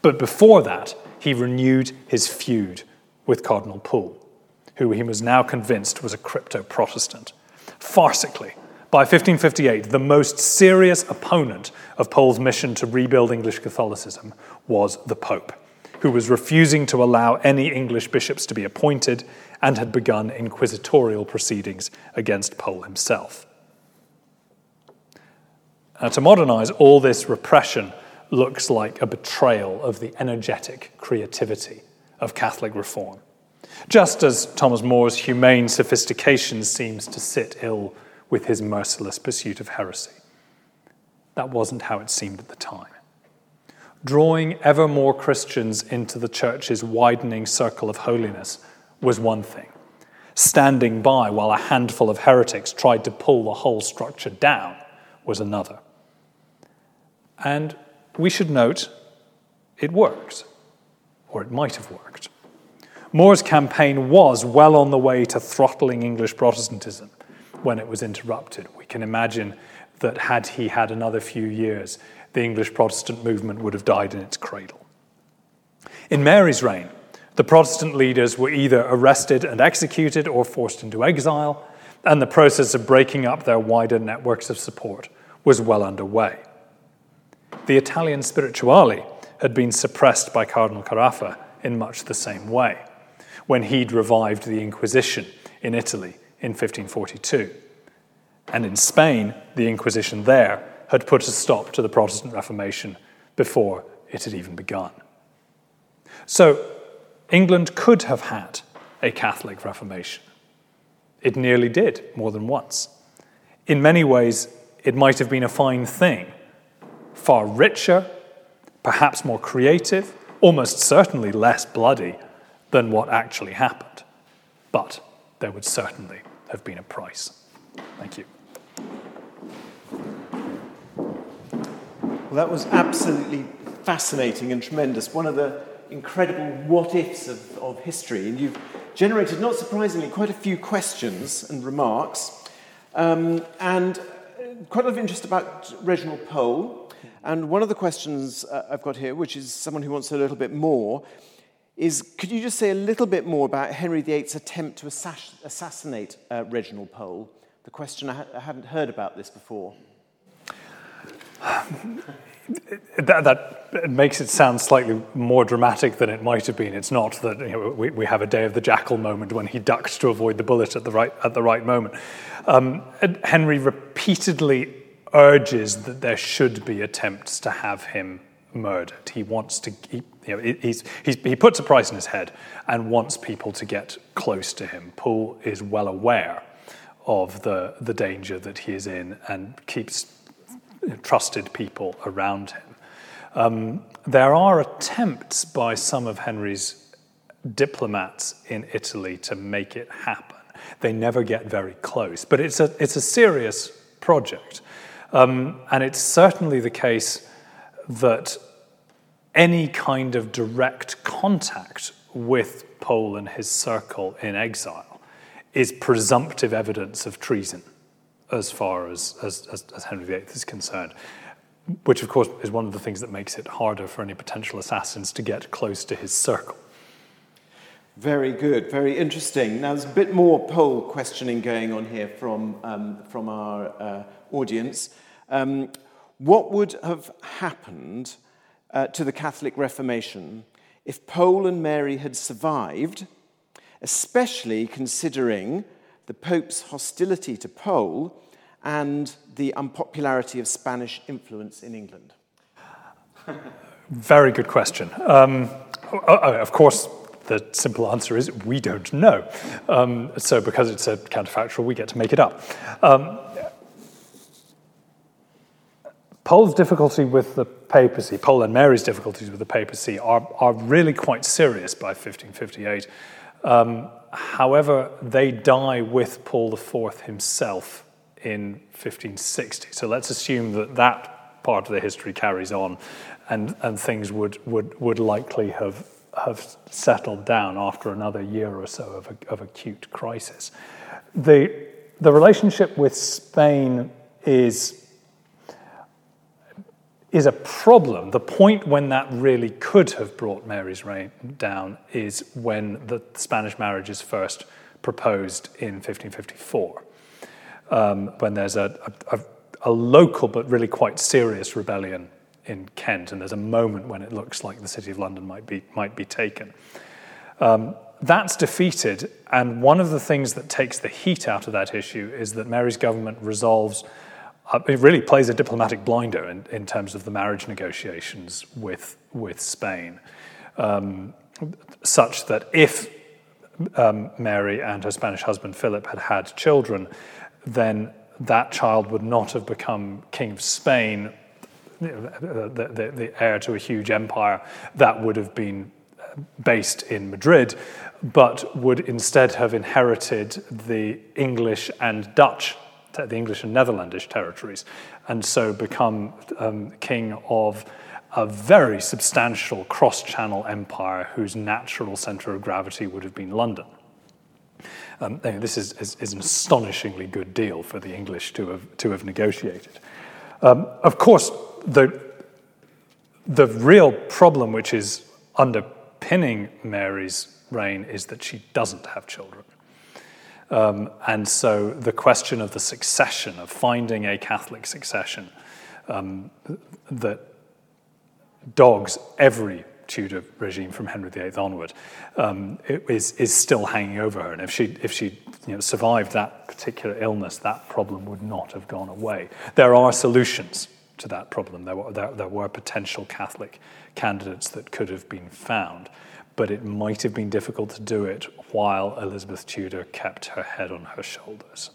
But before that, he renewed his feud with Cardinal Pole, who he was now convinced was a crypto Protestant. Farcically, by 1558, the most serious opponent of Pole's mission to rebuild English Catholicism was the Pope, who was refusing to allow any English bishops to be appointed and had begun inquisitorial proceedings against Pole himself. Now, to modernize all this repression looks like a betrayal of the energetic creativity of Catholic reform. Just as Thomas More's humane sophistication seems to sit ill with his merciless pursuit of heresy. That wasn't how it seemed at the time. Drawing ever more Christians into the church's widening circle of holiness was one thing. Standing by while a handful of heretics tried to pull the whole structure down was another. And we should note it worked, or it might have worked. More's campaign was well on the way to throttling English Protestantism when it was interrupted. We can imagine that had he had another few years, the English Protestant movement would have died in its cradle. In Mary's reign, the Protestant leaders were either arrested and executed or forced into exile, and the process of breaking up their wider networks of support was well underway. The Italian spirituali had been suppressed by Cardinal Carafa in much the same way, when he'd revived the Inquisition in Italy in 1542. And in Spain, the Inquisition there had put a stop to the Protestant Reformation before it had even begun. So, England could have had a Catholic Reformation. It nearly did, more than once. In many ways, it might have been a fine thing far richer, perhaps more creative, almost certainly less bloody than what actually happened. But there would certainly have been a price. Thank you. Well, that was absolutely fascinating and tremendous. One of the incredible what ifs of, of history. And you've generated, not surprisingly, quite a few questions and remarks. Um, and quite a lot of interest about Reginald Pole. And one of the questions uh, I've got here, which is someone who wants a little bit more, is could you just say a little bit more about Henry VIII's attempt to assass- assassinate uh, Reginald Pole? The question, I, ha- I hadn't heard about this before. That, that makes it sound slightly more dramatic than it might have been. It's not that you know, we, we have a day of the jackal moment when he ducked to avoid the bullet at the right, at the right moment. Um, Henry repeatedly urges that there should be attempts to have him murdered. He wants to, he, you know, he's, he's, he puts a price in his head and wants people to get close to him. Pole is well aware of the, the danger that he is in and keeps trusted people around him. Um, there are attempts by some of Henry's diplomats in Italy to make it happen. They never get very close, but it's a, it's a serious project. Um, and it's certainly the case that any kind of direct contact with Pole and his circle in exile is presumptive evidence of treason as far as, as, as, as Henry VIII is concerned, which of course is one of the things that makes it harder for any potential assassins to get close to his circle. Very good, very interesting. Now, there's a bit more Pole questioning going on here from, um, from our uh, audience. Um, what would have happened uh, to the Catholic Reformation if Pole and Mary had survived, especially considering the Pope's hostility to Pole and the unpopularity of Spanish influence in England? Very good question. Um, of course, the simple answer is we don't know. Um, so, because it's a counterfactual, we get to make it up. Um, Pole's difficulty with the papacy, Pole and Mary's difficulties with the papacy, are, are really quite serious by 1558. Um, however, they die with Paul IV himself in 1560. So let's assume that that part of the history carries on and, and things would, would, would likely have, have settled down after another year or so of, a, of acute crisis. The, the relationship with Spain is is a problem. The point when that really could have brought Mary's reign down is when the Spanish marriage is first proposed in 1554, um, when there's a, a, a local but really quite serious rebellion in Kent, and there's a moment when it looks like the city of London might be, might be taken. Um, that's defeated, and one of the things that takes the heat out of that issue is that Mary's government resolves uh, it really plays a diplomatic blinder in, in terms of the marriage negotiations with, with Spain, um, such that if um, Mary and her Spanish husband Philip had had children, then that child would not have become King of Spain, the, the, the heir to a huge empire that would have been based in Madrid, but would instead have inherited the English and Dutch the English and Netherlandish territories, and so become um, king of a very substantial cross channel empire whose natural center of gravity would have been London. Um, this is, is, is, an astonishingly good deal for the English to have, to have negotiated. Um, of course, the, the real problem which is underpinning Mary's reign is that she doesn't have children. Um, and so the question of the succession, of finding a Catholic succession um, that dogs every Tudor regime from Henry VIII onward um, is, is still hanging over her. And if she, if she you know, survived that particular illness, that problem would not have gone away. There are solutions to that problem. There were, there, there were potential Catholic candidates that could have been found but it might have been difficult to do it while Elizabeth Tudor kept her head on her shoulders.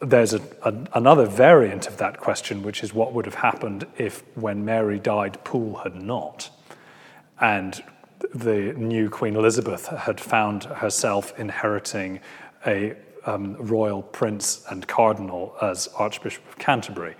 There's a, a, another variant of that question, which is what would have happened if, when Mary died, Pole had not, and the new Queen Elizabeth had found herself inheriting a um, royal prince and cardinal as Archbishop of Canterbury,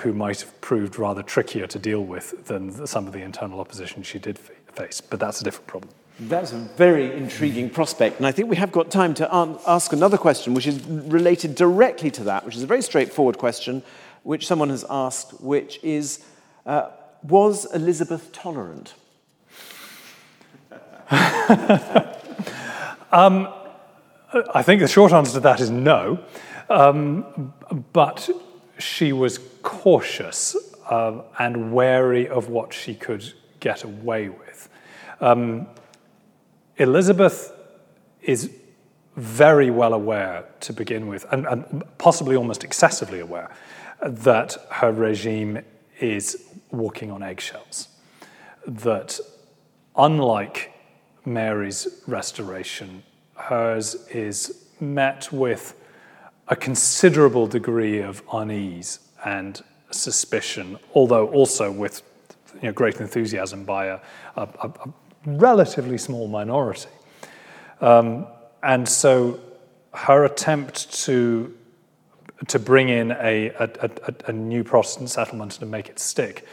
who might have proved rather trickier to deal with than some of the internal opposition she did face. But that's a different problem. That's a very intriguing prospect. And I think we have got time to ask another question, which is related directly to that, which is a very straightforward question, which someone has asked, which is uh, Was Elizabeth tolerant? um, I think the short answer to that is no. Um, but she was cautious uh, and wary of what she could get away with. Um, Elizabeth is very well aware to begin with, and, and, possibly almost excessively aware, that her regime is walking on eggshells. That unlike Mary's restoration, hers is met with a considerable degree of unease and suspicion, although also with you know, great enthusiasm by a, a, a relatively small minority. Um, and so her attempt to, to bring in a, a, a, new Protestant settlement to make it stick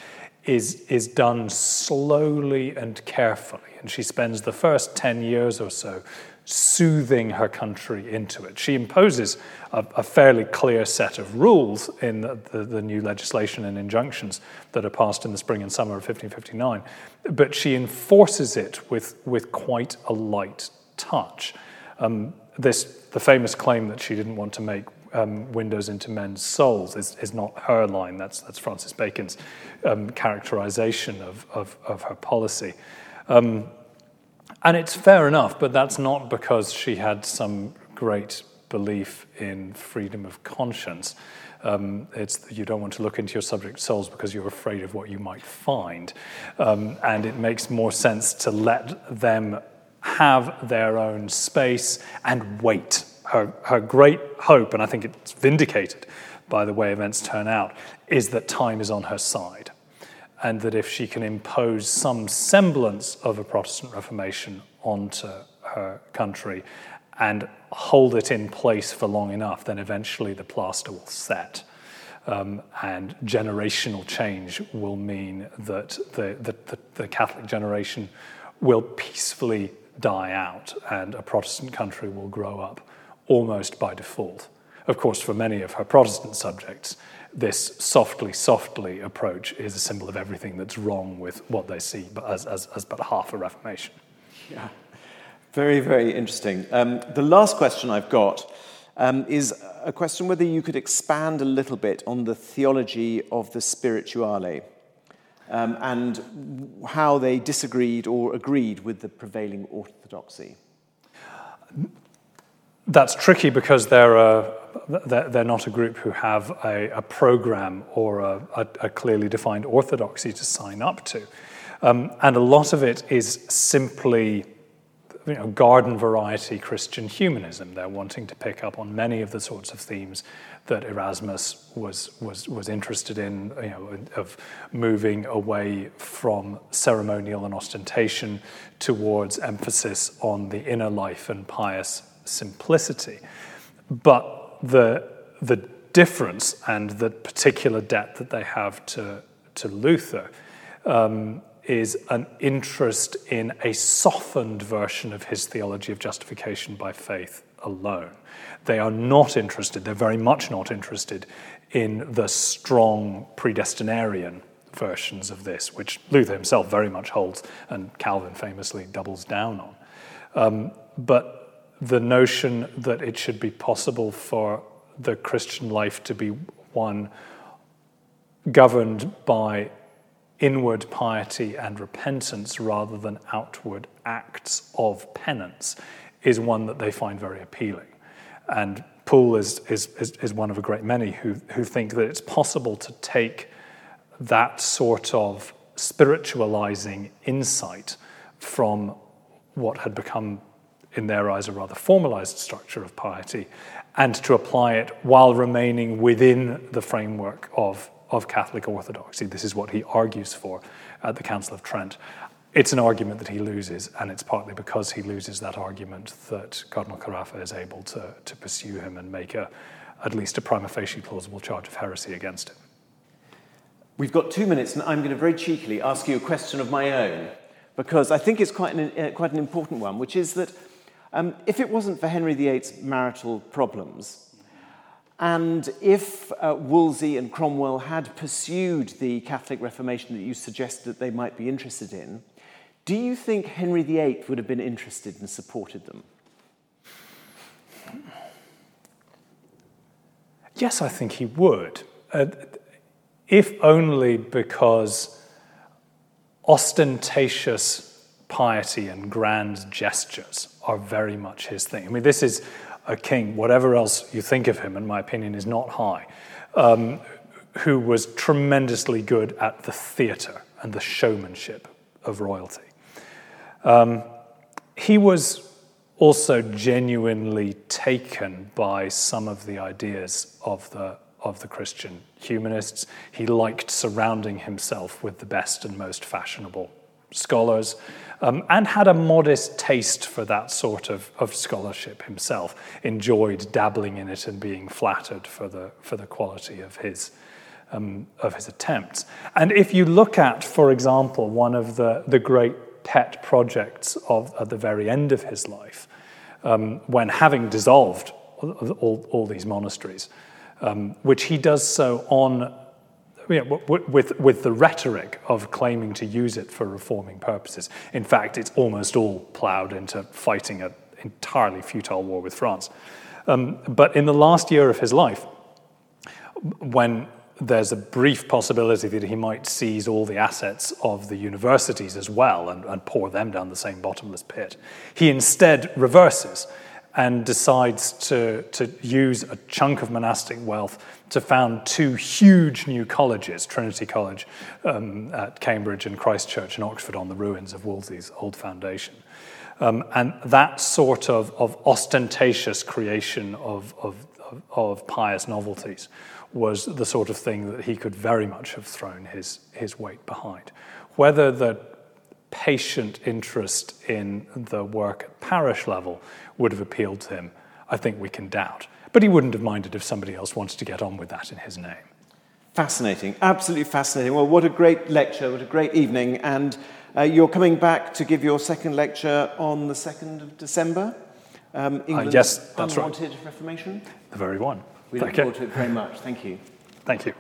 is, is done slowly and carefully. And she spends the first 10 years or so soothing her country into it. She imposes a, a fairly clear set of rules in the, the, the, new legislation and injunctions that are passed in the spring and summer of 1559, but she enforces it with, with quite a light touch. Um, this, the famous claim that she didn't want to make um, windows into men's souls is, is not her line, that's, that's Francis Bacon's um, characterization of, of, of her policy. Um, and it's fair enough, but that's not because she had some great belief in freedom of conscience. Um, it's you don't want to look into your subject souls because you're afraid of what you might find. Um, and it makes more sense to let them have their own space and wait. Her, her great hope, and I think it's vindicated by the way events turn out, is that time is on her side and that if she can impose some semblance of a Protestant Reformation onto her country and hold it in place for long enough, then eventually the plaster will set. Um, and generational change will mean that the, the, the, the Catholic generation will peacefully die out and a Protestant country will grow up almost by default. Of course, for many of her Protestant subjects, this softly, softly approach is a symbol of everything that's wrong with what they see as, as, as but half a Reformation. Yeah, very, very interesting. Um, the last question I've got um, is a question whether you could expand a little bit on the theology of the spirituali um, and how they disagreed or agreed with the prevailing orthodoxy. That's tricky because they're, a, they're not a group who have a, a program or a, a, clearly defined orthodoxy to sign up to. Um, and a lot of it is simply you know, garden variety Christian humanism. They're wanting to pick up on many of the sorts of themes that Erasmus was, was, was interested in, you know, of moving away from ceremonial and ostentation towards emphasis on the inner life and pious simplicity. But the, the difference and the particular debt that they have to, to Luther um, is an interest in a softened version of his theology of justification by faith alone. They are not interested, they're very much not interested in the strong predestinarian versions of this, which Luther himself very much holds and Calvin famously doubles down on. Um, but the notion that it should be possible for the Christian life to be one governed by inward piety and repentance rather than outward acts of penance is one that they find very appealing. And Pole is, is, is, is one of a great many who, who think that it's possible to take that sort of spiritualizing insight from what had become, in their eyes, a rather formalized structure of piety and to apply it while remaining within the framework of of Catholic orthodoxy. This is what he argues for at the Council of Trent. It's an argument that he loses, and it's partly because he loses that argument that Cardinal Carafa is able to, to pursue him and make a, at least a prima facie plausible charge of heresy against him. We've got two minutes, and I'm going to very cheekily ask you a question of my own, because I think it's quite an, uh, quite an important one, which is that um, if it wasn't for Henry VIII's marital problems, and if uh, Wolsey and Cromwell had pursued the Catholic Reformation that you suggested that they might be interested in, do you think Henry VIII would have been interested and supported them? Yes, I think he would. uh, if only because ostentatious piety and grand gestures are very much his thing. I mean, this is a king, whatever else you think of him, in my opinion, is not high, um, who was tremendously good at the theatre and the showmanship of royalty. Um, he was also genuinely taken by some of the ideas of the, of the Christian humanists. He liked surrounding himself with the best and most fashionable scholars um, and had a modest taste for that sort of, of scholarship himself, enjoyed dabbling in it and being flattered for the, for the quality of his, um, of his attempts. And if you look at, for example, one of the, the great pet projects of, at the very end of his life, um, when having dissolved all, all these monasteries, um, which he does so on you know, with, with the rhetoric of claiming to use it for reforming purposes. In fact, it's almost all ploughed into fighting an entirely futile war with France. Um, but in the last year of his life, when there's a brief possibility that he might seize all the assets of the universities as well and, and pour them down the same bottomless pit. He instead reverses and decides to, to use a chunk of monastic wealth to found two huge new colleges Trinity College um, at Cambridge and Christ Church in Oxford on the ruins of Wolsey's old foundation. Um, and that sort of, of ostentatious creation of, of, of pious novelties was the sort of thing that he could very much have thrown his, his weight behind. Whether the patient interest in the work at parish level would have appealed to him, I think we can doubt. But he wouldn't have minded if somebody else wanted to get on with that in his name. Fascinating, absolutely fascinating. Well, what a great lecture, what a great evening. And uh, you're coming back to give your second lecture on the 2nd of December? Um, England, uh, yes, that's Unwanted right. Reformation? The very one. We look forward to it very much. Thank you. Thank you.